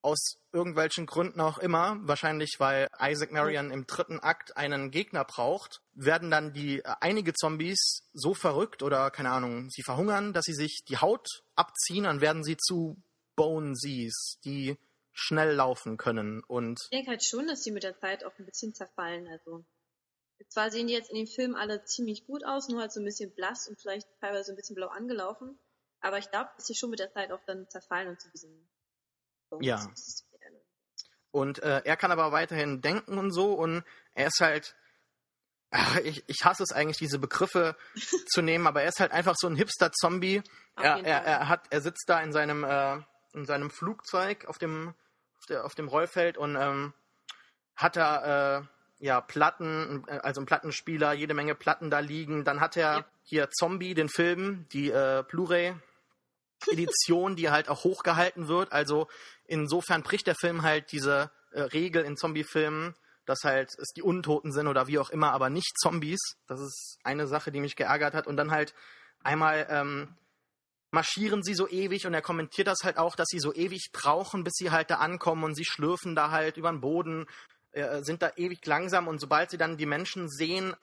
aus irgendwelchen Gründen auch immer, wahrscheinlich weil Isaac Marion im dritten Akt einen Gegner braucht, werden dann die äh, einige Zombies so verrückt oder keine Ahnung, sie verhungern, dass sie sich die Haut abziehen, dann werden sie zu Bonesies, die schnell laufen können und Ich denke halt schon, dass die mit der Zeit auch ein bisschen zerfallen. Also zwar sehen die jetzt in dem Film alle ziemlich gut aus, nur halt so ein bisschen blass und vielleicht teilweise ein bisschen blau angelaufen. Aber ich glaube, dass sie schon mit der Zeit auch dann zerfallen und zu diesem Ja. Und äh, er kann aber weiterhin denken und so und er ist halt, ach, ich, ich hasse es eigentlich, diese Begriffe zu nehmen, aber er ist halt einfach so ein Hipster-Zombie. Er, er, er, hat, er sitzt da in seinem, äh, in seinem Flugzeug auf dem, auf, der, auf dem Rollfeld und ähm, hat da äh, ja Platten, äh, also ein Plattenspieler, jede Menge Platten da liegen. Dann hat er Ja. hier Zombie, den Film, die äh, Blu-ray. Edition, die halt auch hochgehalten wird. Also insofern bricht der Film halt diese äh, Regel in Zombie-Filmen, dass halt es die Untoten sind oder wie auch immer, aber nicht Zombies. Das ist eine Sache, die mich geärgert hat. Und dann halt einmal ähm, marschieren sie so ewig und er kommentiert das halt auch, dass sie so ewig brauchen, bis sie halt da ankommen und sie schlürfen da halt über den Boden, äh, sind da ewig langsam und sobald sie dann die Menschen sehen,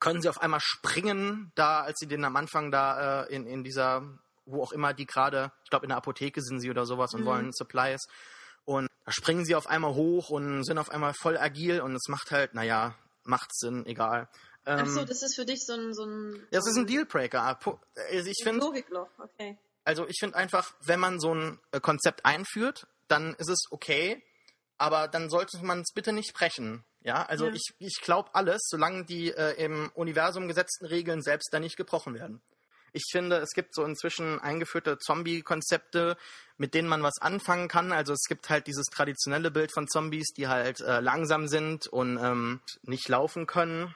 können sie auf einmal springen, da als sie den am Anfang da äh, in, in dieser, wo auch immer die gerade, ich glaube in der Apotheke sind sie oder sowas und Mhm. wollen Supplies und da springen sie auf einmal hoch und sind auf einmal voll agil und es macht halt, naja, macht Sinn, egal. Ähm, Ach so, das ist für dich so ein so ein, das ist ein Dealbreaker. Also Ich finde, Logikloch, okay. also ich finde einfach, wenn man so ein äh, Konzept einführt, dann ist es okay, aber dann sollte man es bitte nicht brechen. Ja, also Ja. ich, ich glaube alles, solange die äh, im Universum gesetzten Regeln selbst da nicht gebrochen werden. Ich finde, es gibt so inzwischen eingeführte Zombie-Konzepte, mit denen man was anfangen kann. Also es gibt halt dieses traditionelle Bild von Zombies, die halt äh, langsam sind und ähm, nicht laufen können.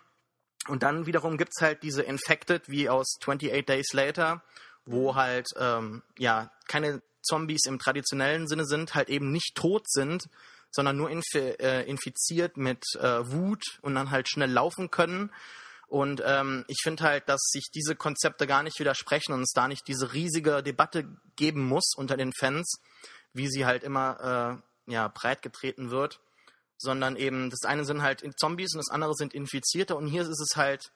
Und dann wiederum gibt's halt diese Infected, wie aus 28 Days Later, wo halt ähm, ja keine Zombies im traditionellen Sinne sind, halt eben nicht tot sind, sondern nur äh, infiziert mit äh, Wut und dann halt schnell laufen können. Und ähm, ich finde halt, dass sich diese Konzepte gar nicht widersprechen und es da nicht diese riesige Debatte geben muss unter den Fans, wie sie halt immer äh, ja, breit getreten wird, sondern eben das eine sind halt Zombies und das andere sind Infizierte und hier ist es halt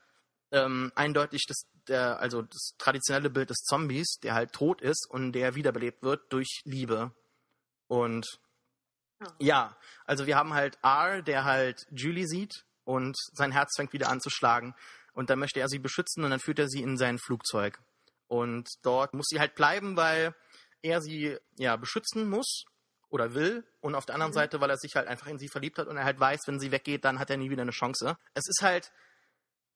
ähm, eindeutig das, der, also das traditionelle Bild des Zombies, der halt tot ist und der wiederbelebt wird durch Liebe. Und ja, also wir haben halt R, der halt Julie sieht und sein Herz fängt wieder an zu schlagen. Und dann möchte er sie beschützen und dann führt er sie in sein Flugzeug. Und dort muss sie halt bleiben, weil er sie ja beschützen muss oder will. Und auf der anderen mhm. Seite, weil er sich halt einfach in sie verliebt hat und er halt weiß, wenn sie weggeht, dann hat er nie wieder eine Chance. Es ist halt,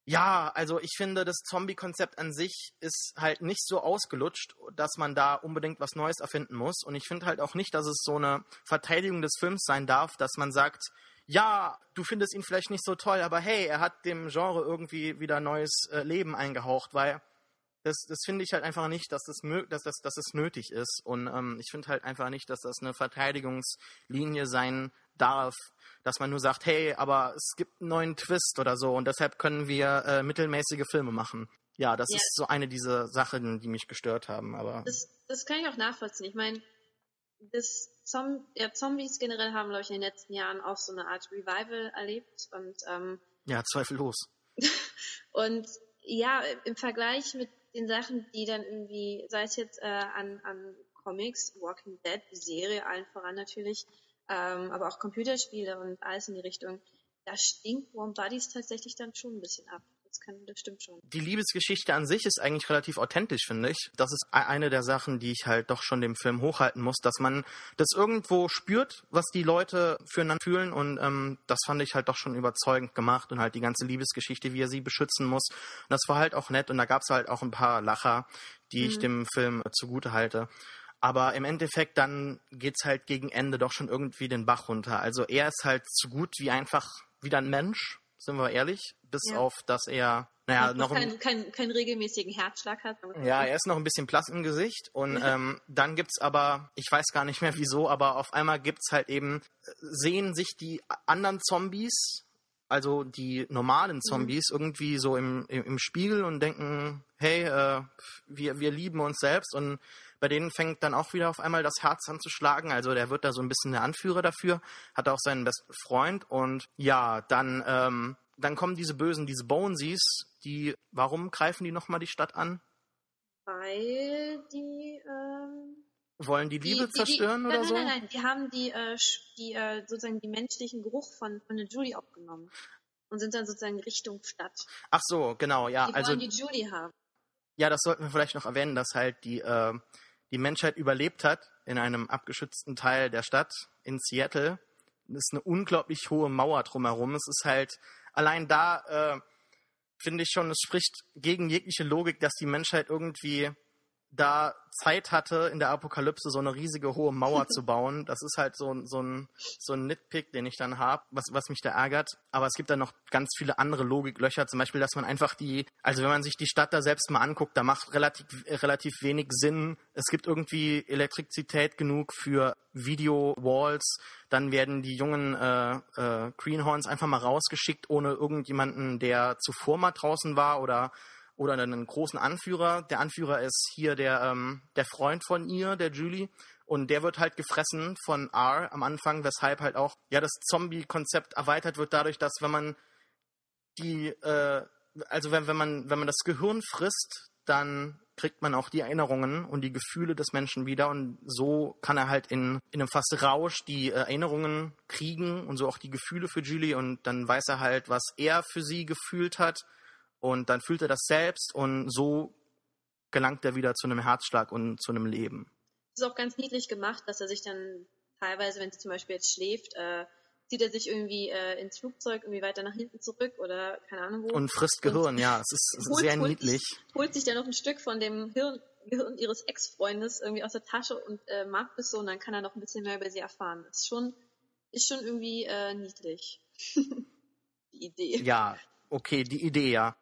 ja, also ich finde, das Zombie-Konzept an sich ist halt nicht so ausgelutscht, dass man da unbedingt was Neues erfinden muss. Und ich finde halt auch nicht, dass es so eine Verteidigung des Films sein darf, dass man sagt, ja, du findest ihn vielleicht nicht so toll, aber hey, er hat dem Genre irgendwie wieder neues äh, Leben eingehaucht, weil das, das finde ich halt einfach nicht, dass das, dass das, dass das nötig ist. Und ähm, ich finde halt einfach nicht, dass das eine Verteidigungslinie sein darf, dass man nur sagt, hey, aber es gibt einen neuen Twist oder so und deshalb können wir äh, mittelmäßige Filme machen. Ja, das ja. ist so eine dieser Sachen, die mich gestört haben. Aber das, das kann ich auch nachvollziehen. Ich meine, das Zom ja, Zombies generell haben, glaube ich, in den letzten Jahren auch so eine Art Revival erlebt. Und, ähm, ja, zweifellos. und ja, im Vergleich mit den Sachen, die dann irgendwie, sei es jetzt äh, an, an Comics, Walking Dead, die Serie allen voran natürlich, ähm, aber auch Computerspiele und alles in die Richtung, da stinkt Warm Buddies tatsächlich dann schon ein bisschen ab das, kann, das stimmt schon. Die Liebesgeschichte an sich ist eigentlich relativ authentisch, finde ich. Das ist e-, eine der Sachen, die ich halt doch schon dem Film hochhalten muss, dass man das irgendwo spürt, was die Leute füreinander fühlen und ähm, das fand ich halt doch schon überzeugend gemacht und halt die ganze Liebesgeschichte, wie er sie beschützen muss. Und das war halt auch nett und da gab es halt auch ein paar Lacher, die mhm. ich dem Film zugute halte. Aber im Endeffekt dann geht's halt gegen Ende doch schon irgendwie den Bach runter. Also er ist halt so gut wie einfach wieder ein Mensch sind wir ehrlich, bis ja. auf, dass er, naja, noch keinen kein, kein regelmäßigen Herzschlag hat. Ja, er ist noch ein bisschen blass im Gesicht und ähm, dann gibt's aber, ich weiß gar nicht mehr wieso, aber auf einmal gibt's halt eben, sehen sich die anderen Zombies, also die normalen mhm. Zombies, mhm. irgendwie so im, im, im, Spiegel und denken, hey, äh, wir, wir lieben uns selbst und bei denen fängt dann auch wieder auf einmal das Herz an zu schlagen. Also der wird da so ein bisschen der Anführer dafür, hat auch seinen besten Freund und ja, dann, ähm, dann kommen diese Bösen, diese Bonesies, die, warum greifen die nochmal die Stadt an? Weil die, ähm, wollen die Liebe die, die, zerstören die, oder nein, so? Nein, nein, nein, die haben die, äh, die äh, sozusagen die menschlichen Geruch von, von der Julie aufgenommen und sind dann sozusagen Richtung Stadt. Ach so, genau, ja. Die also, wollen die Julie haben. Ja, das sollten wir vielleicht noch erwähnen, dass halt die, äh, die Menschheit überlebt hat in einem abgeschützten Teil der Stadt in Seattle. Es ist eine unglaublich hohe Mauer drumherum. Es ist halt allein da äh, finde ich schon, es spricht gegen jegliche Logik, dass die Menschheit irgendwie da Zeit hatte, in der Apokalypse so eine riesige hohe Mauer zu bauen. Das ist halt so, so, ein, so ein Nitpick, den ich dann habe, was, was mich da ärgert. Aber es gibt dann noch ganz viele andere Logiklöcher, zum Beispiel, dass man einfach die, also wenn man sich die Stadt da selbst mal anguckt, da macht relativ, relativ wenig Sinn. Es gibt irgendwie Elektrizität genug für Video-Walls. Dann werden die jungen äh, äh, Greenhorns einfach mal rausgeschickt, ohne irgendjemanden, der zuvor mal draußen war oder oder einen großen Anführer. Der Anführer ist hier der, ähm, der Freund von ihr, der Julie. Und der wird halt gefressen von R am Anfang, weshalb halt auch ja das Zombie-Konzept erweitert wird dadurch, dass wenn man die, äh, also wenn, wenn man, wenn man das Gehirn frisst, dann kriegt man auch die Erinnerungen und die Gefühle des Menschen wieder und so kann er halt in, in einem fast Rausch die äh, Erinnerungen kriegen und so auch die Gefühle für Julie und dann weiß er halt, was er für sie gefühlt hat und dann fühlt er das selbst und so gelangt er wieder zu einem Herzschlag und zu einem Leben. Es ist auch ganz niedlich gemacht, dass er sich dann teilweise, wenn sie zum Beispiel jetzt schläft, äh, zieht er sich irgendwie äh, ins Flugzeug irgendwie weiter nach hinten zurück oder keine Ahnung wo. Und frisst Gehirn, und ja, es ist holt, sehr holt niedlich. Sich, holt sich dann noch ein Stück von dem Hirn, Gehirn ihres Ex-Freundes irgendwie aus der Tasche und äh, mag es so und dann kann er noch ein bisschen mehr über sie erfahren. Das ist schon, ist schon irgendwie äh, niedlich. die Idee. Ja, okay, die Idee, ja.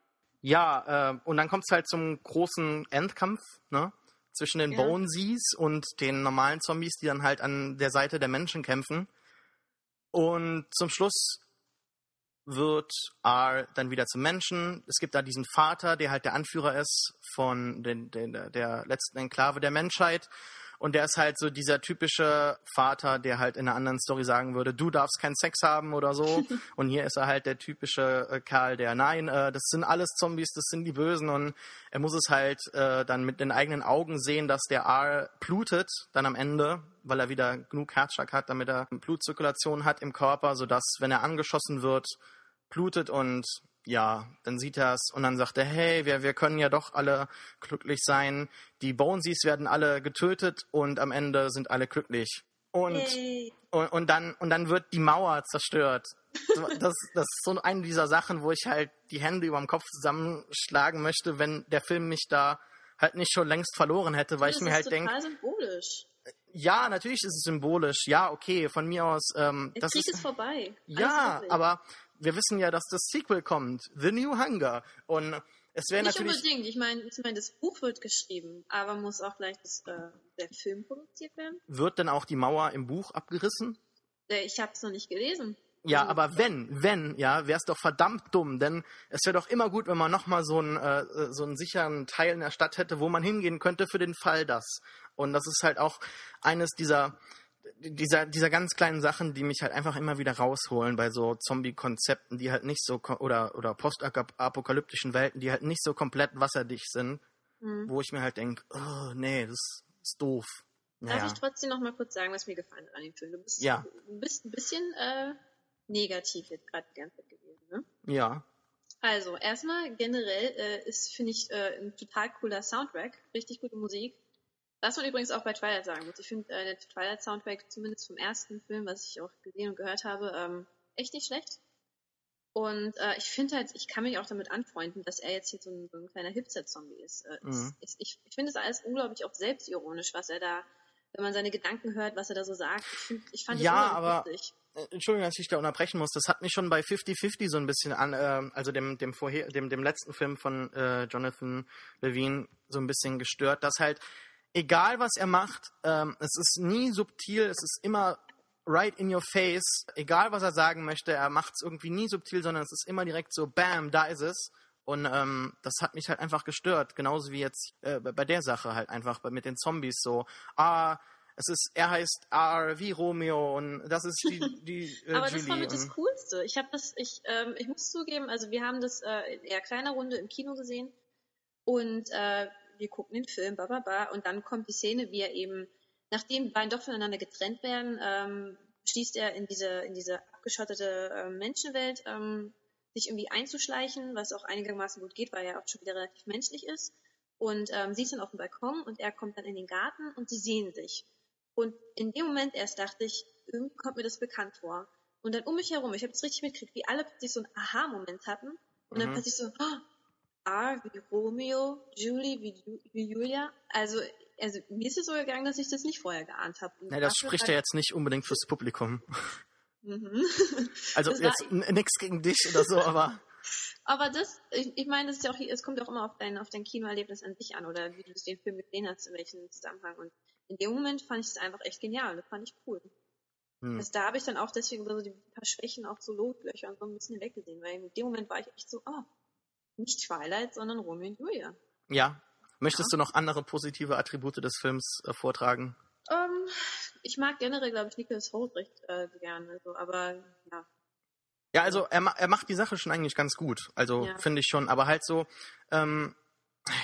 Ja, äh, und dann kommt es halt zum großen Endkampf, ne? Zwischen den ja. Bonesies und den normalen Zombies, die dann halt an der Seite der Menschen kämpfen. Und zum Schluss wird R dann wieder zum Menschen. Es gibt da diesen Vater, der halt der Anführer ist von den, den, der letzten Enklave der Menschheit. Und der ist halt so dieser typische Vater, der halt in einer anderen Story sagen würde, du darfst keinen Sex haben oder so. und hier ist er halt der typische äh, Kerl, der, nein, äh, das sind alles Zombies, das sind die Bösen. Und er muss es halt äh, dann mit den eigenen Augen sehen, dass der R blutet dann am Ende, weil er wieder genug Herzschlag hat, damit er Blutzirkulation hat im Körper, sodass, wenn er angeschossen wird, blutet und ja, dann sieht er es und dann sagt er, hey, wir, wir können ja doch alle glücklich sein. Die Bonesies werden alle getötet und am Ende sind alle glücklich. Und, und, und, dann, und dann wird die Mauer zerstört. Das, das ist so eine dieser Sachen, wo ich halt die Hände über dem Kopf zusammenschlagen möchte, wenn der Film mich da halt nicht schon längst verloren hätte, weil das ich mir halt denke. Symbolisch. Ja, natürlich ist es symbolisch. Ja, okay, von mir aus. Ähm, Der das Krieg ist, ist vorbei. ja, aber wir wissen ja, dass das Sequel kommt, The New Hunger. Und es wäre Nicht natürlich. unbedingt. Ich meine, ich mein, das Buch wird geschrieben, aber muss auch gleich das, äh, der Film produziert werden. Wird denn auch die Mauer im Buch abgerissen? Äh, Ich habe es noch nicht gelesen. Ja, aber wenn, wenn, ja, wäre es doch verdammt dumm, denn es wäre doch immer gut, wenn man nochmal so einen, äh, so einen sicheren Teil in der Stadt hätte, wo man hingehen könnte für den Fall das. Und das ist halt auch eines dieser, dieser, dieser ganz kleinen Sachen, die mich halt einfach immer wieder rausholen bei so Zombie-Konzepten, die halt nicht so, oder, oder postapokalyptischen Welten, die halt nicht so komplett wasserdicht sind, Hm. wo ich mir halt denke, oh, nee, das ist doof. Darf Naja. ich trotzdem noch mal kurz sagen, was mir gefallen hat an dem Film? Du bist, Ja. du bist ein bisschen äh, negativ jetzt gerade die ganze Zeit gewesen, ne? Ja. Also, erstmal generell äh, ist, finde ich, äh, ein total cooler Soundtrack, richtig gute Musik. Was man übrigens auch bei Twilight sagen muss. Ich finde äh, der Twilight-Soundtrack, zumindest vom ersten Film, was ich auch gesehen und gehört habe, ähm, echt nicht schlecht. Und äh, ich finde halt, ich kann mich auch damit anfreunden, dass er jetzt hier so ein, so ein kleiner Hipster-Zombie ist. Äh, Mhm. es- ich ich finde es alles unglaublich auch selbstironisch, was er da, wenn man seine Gedanken hört, was er da so sagt. Ich, find, ich fand Ja, aber- lustig. Äh, Entschuldigung, dass ich da unterbrechen muss. Das hat mich schon bei 50-50 so ein bisschen an, äh, also dem, dem, vorher, dem, dem letzten Film von äh, Jonathan Levine so ein bisschen gestört, dass halt, egal was er macht, ähm, es ist nie subtil, es ist immer right in your face, egal was er sagen möchte, er macht es irgendwie nie subtil, sondern es ist immer direkt so, bam, da ist es. Und ähm, das hat mich halt einfach gestört, genauso wie jetzt äh, bei der Sache halt einfach bei, mit den Zombies so, ah, es ist, er heißt R wie Romeo und das ist die, die äh, Aber Julie. das war mit das Coolste. Ich habe das, ich, ähm, ich muss zugeben, also wir haben das äh, in eher kleiner Runde im Kino gesehen und äh, wir gucken den Film, ba, ba, ba, und dann kommt die Szene, wie er eben, nachdem die beiden doch voneinander getrennt werden, ähm, schließt er in diese, in diese abgeschottete äh, Menschenwelt, ähm, sich irgendwie einzuschleichen, was auch einigermaßen gut geht, weil er auch schon wieder relativ menschlich ist. Und ähm, sie ist dann auf dem Balkon und er kommt dann in den Garten und sie sehen sich. Und in dem Moment erst dachte ich, irgendwie kommt mir das bekannt vor. Und dann um mich herum, ich habe es richtig mitgekriegt, wie alle plötzlich so einen Aha-Moment hatten. Und dann Mhm. plötzlich so, oh, R wie Romeo, Julie wie, Ju wie Julia. Also, also mir ist es so gegangen, dass ich das nicht vorher geahnt habe. ja, das spricht ja jetzt nicht unbedingt fürs Publikum. Mhm. Also Das jetzt nichts gegen dich oder so, aber Aber das, ich, ich meine, ist ja es kommt ja auch immer auf dein, auf dein Kinoerlebnis an sich an oder wie du den Film gesehen hast, in welchem Zusammenhang. Und in dem Moment fand ich es einfach echt genial. Das fand ich cool. hm. Also da habe ich dann auch deswegen so die paar Schwächen, auch so Lotlöcher und so ein bisschen weggesehen, weil in dem Moment war ich echt so, oh, nicht Twilight, sondern Romeo und Julia. ja. Möchtest du noch andere positive Attribute des Films äh, vortragen? Ähm, ich mag generell, glaube ich, Nicholas Holt recht äh, gern, also, aber ja. Ja, also er, er macht die Sache schon eigentlich ganz gut. Also Ja. finde ich schon, aber halt so, ähm,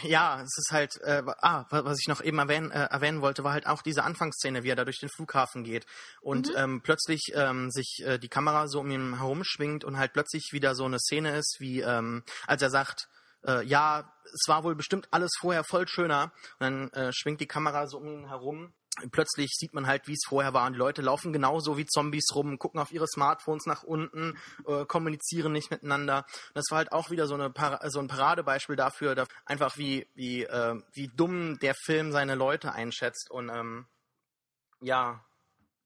ja, es ist halt, äh, ah, wa- was ich noch eben erwähnen, äh, erwähnen wollte, war halt auch diese Anfangsszene, wie er da durch den Flughafen geht und Mhm. ähm, plötzlich ähm, sich äh, die Kamera so um ihn herumschwingt und halt plötzlich wieder so eine Szene ist, wie ähm, als er sagt, äh, ja, es war wohl bestimmt alles vorher voll schöner und dann äh, schwingt die Kamera so um ihn herum plötzlich sieht man halt, wie es vorher war. Und die Leute laufen genauso wie Zombies rum, gucken auf ihre Smartphones nach unten, äh, kommunizieren nicht miteinander. Und das war halt auch wieder so, eine Para so ein Paradebeispiel dafür, dass einfach wie, wie, äh, wie dumm der Film seine Leute einschätzt. Und ähm, ja,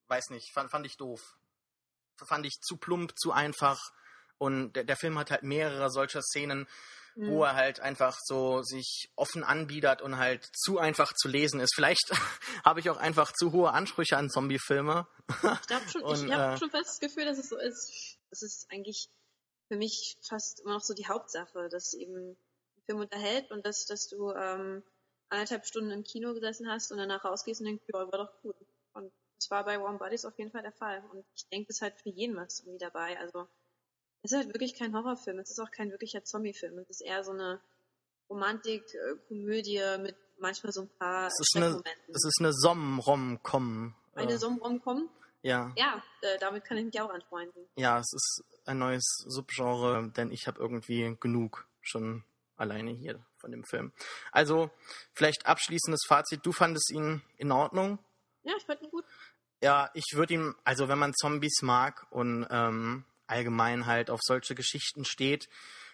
weiß nicht, fand, fand ich doof. Fand ich zu plump, zu einfach. Und der, der Film hat halt mehrere solcher Szenen, Mhm. wo er halt einfach so sich offen anbietet und halt zu einfach zu lesen ist. Vielleicht habe ich auch einfach zu hohe Ansprüche an Zombie-Filme. Ich glaube schon, Und, ich habe äh, schon fast das Gefühl, dass es so ist. Es ist eigentlich für mich fast immer noch so die Hauptsache, dass eben ein Film unterhält und dass, dass du ähm, anderthalb Stunden im Kino gesessen hast und danach rausgehst und denkst, ja, war doch gut. Und das war bei Warm Bodies auf jeden Fall der Fall. Und ich denke, das ist halt für jeden was irgendwie dabei. Also es ist halt wirklich kein Horrorfilm, es ist auch kein wirklicher Zombie-Film. Es ist eher so eine Romantik-Komödie mit manchmal so ein paar Es ist eine, es ist eine Som-Rom-Com. Eine Äh, Som-Rom kommen? ja, Ja, äh, damit kann ich mich auch anfreunden. ja, es ist ein neues Subgenre, denn ich habe irgendwie genug schon alleine hier von dem Film. Also, vielleicht abschließendes Fazit. Du fandest ihn in Ordnung? Ja, ich fand ihn gut. Ja, ich würde ihm, also wenn man Zombies mag und ähm, allgemein halt auf solche Geschichten steht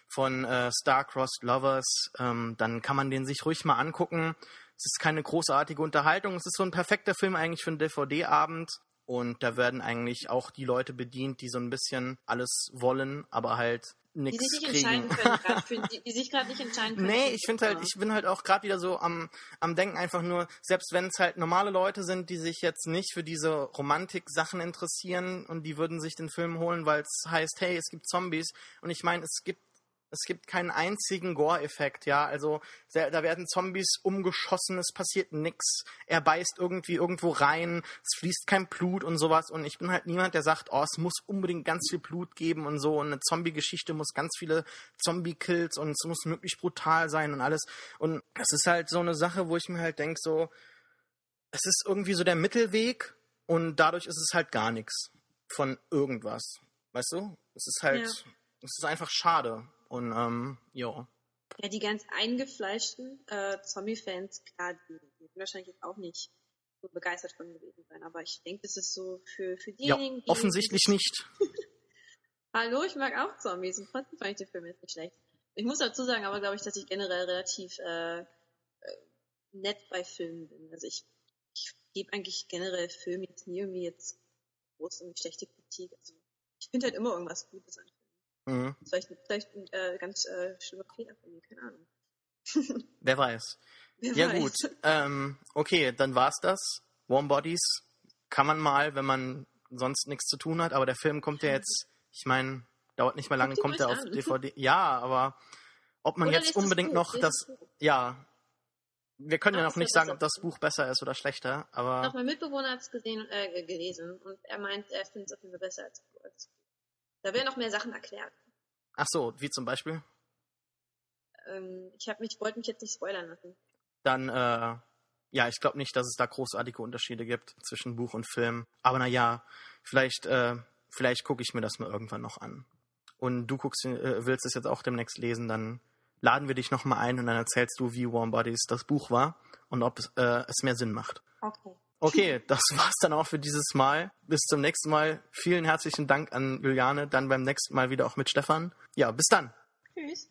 von äh, Star-Crossed Lovers, ähm, dann kann man den sich ruhig mal angucken. Es ist keine großartige Unterhaltung, es ist so ein perfekter Film eigentlich für einen DVD-Abend. Und da werden eigentlich auch die Leute bedient, die so ein bisschen alles wollen, aber halt Die nichts sich nicht kriegen. entscheiden können, grad für, die, die sich gerade nicht entscheiden können. Nee, ich finde halt, ich bin halt auch gerade wieder so am, am Denken einfach nur, selbst wenn es halt normale Leute sind, die sich jetzt nicht für diese Romantik-Sachen interessieren und die würden sich den Film holen, weil es heißt, hey, es gibt Zombies. Und ich meine, es gibt es gibt keinen einzigen Gore-Effekt, ja. Also da werden Zombies umgeschossen, es passiert nix. Er beißt irgendwie irgendwo rein, es fließt kein Blut und sowas. Und ich bin halt niemand, der sagt, oh, es muss unbedingt ganz viel Blut geben und so. Und eine Zombie-Geschichte muss ganz viele Zombie-Kills und es muss möglichst brutal sein und alles. Und das ist halt so eine Sache, wo ich mir halt denke, so, es ist irgendwie so der Mittelweg und dadurch ist es halt gar nichts von irgendwas. Weißt du? Es ist halt, Ja. es ist einfach schade. Und ähm, ja. Ja, die ganz eingefleischten äh, Zombie-Fans, klar, die, die werden wahrscheinlich jetzt auch nicht so begeistert von gewesen sein. Aber ich denke, das ist so für, für Ja, diejenigen, die... offensichtlich nicht. Hallo, ich mag auch Zombies und trotzdem fand ich den Film jetzt nicht schlecht. Ich muss dazu sagen, aber glaube ich, dass ich generell relativ äh, äh, nett bei Filmen bin. Also ich, ich gebe eigentlich generell Filmen jetzt nie irgendwie jetzt groß irgendwie schlechte Kritik. Also ich finde halt immer irgendwas Gutes an. Mhm. Das Vielleicht, vielleicht ein äh, ganz äh, schlimmer Fehler von mir, keine Ahnung. Wer weiß. Wer Ja weiß. gut. Ähm, okay, dann war's das. Warm Bodies kann man mal, wenn man sonst nichts zu tun hat. Aber der Film kommt ja jetzt, ich meine, dauert nicht mal lange, kommt er auf an. DVD. Ja, aber ob man Oder jetzt das unbedingt Buch, noch das, das Buch. ja, wir können ja noch das nicht sagen, ob das Buch besser ist oder schlechter, Doch, aber mein Mitbewohner hat es gesehen, äh, gelesen und er meint, er findet es auf jeden Fall besser als, als Da werden noch mehr Sachen erklärt. ach so, wie zum Beispiel, Ähm, ich mich, wollte mich jetzt nicht spoilern lassen. dann, äh, ja, ich glaube nicht, dass es da großartige Unterschiede gibt zwischen Buch und Film. Aber naja, vielleicht, äh, vielleicht gucke ich mir das mal irgendwann noch an. Und du guckst, äh, willst es jetzt auch demnächst lesen, dann laden wir dich nochmal ein und dann erzählst du, wie Warm Bodies das Buch war und ob es, äh, es mehr Sinn macht. Okay. Okay, das war's dann auch für dieses Mal. Bis zum nächsten Mal. Vielen herzlichen Dank an Juliane. Dann beim nächsten Mal wieder auch mit Stefan. Ja, bis dann. Tschüss.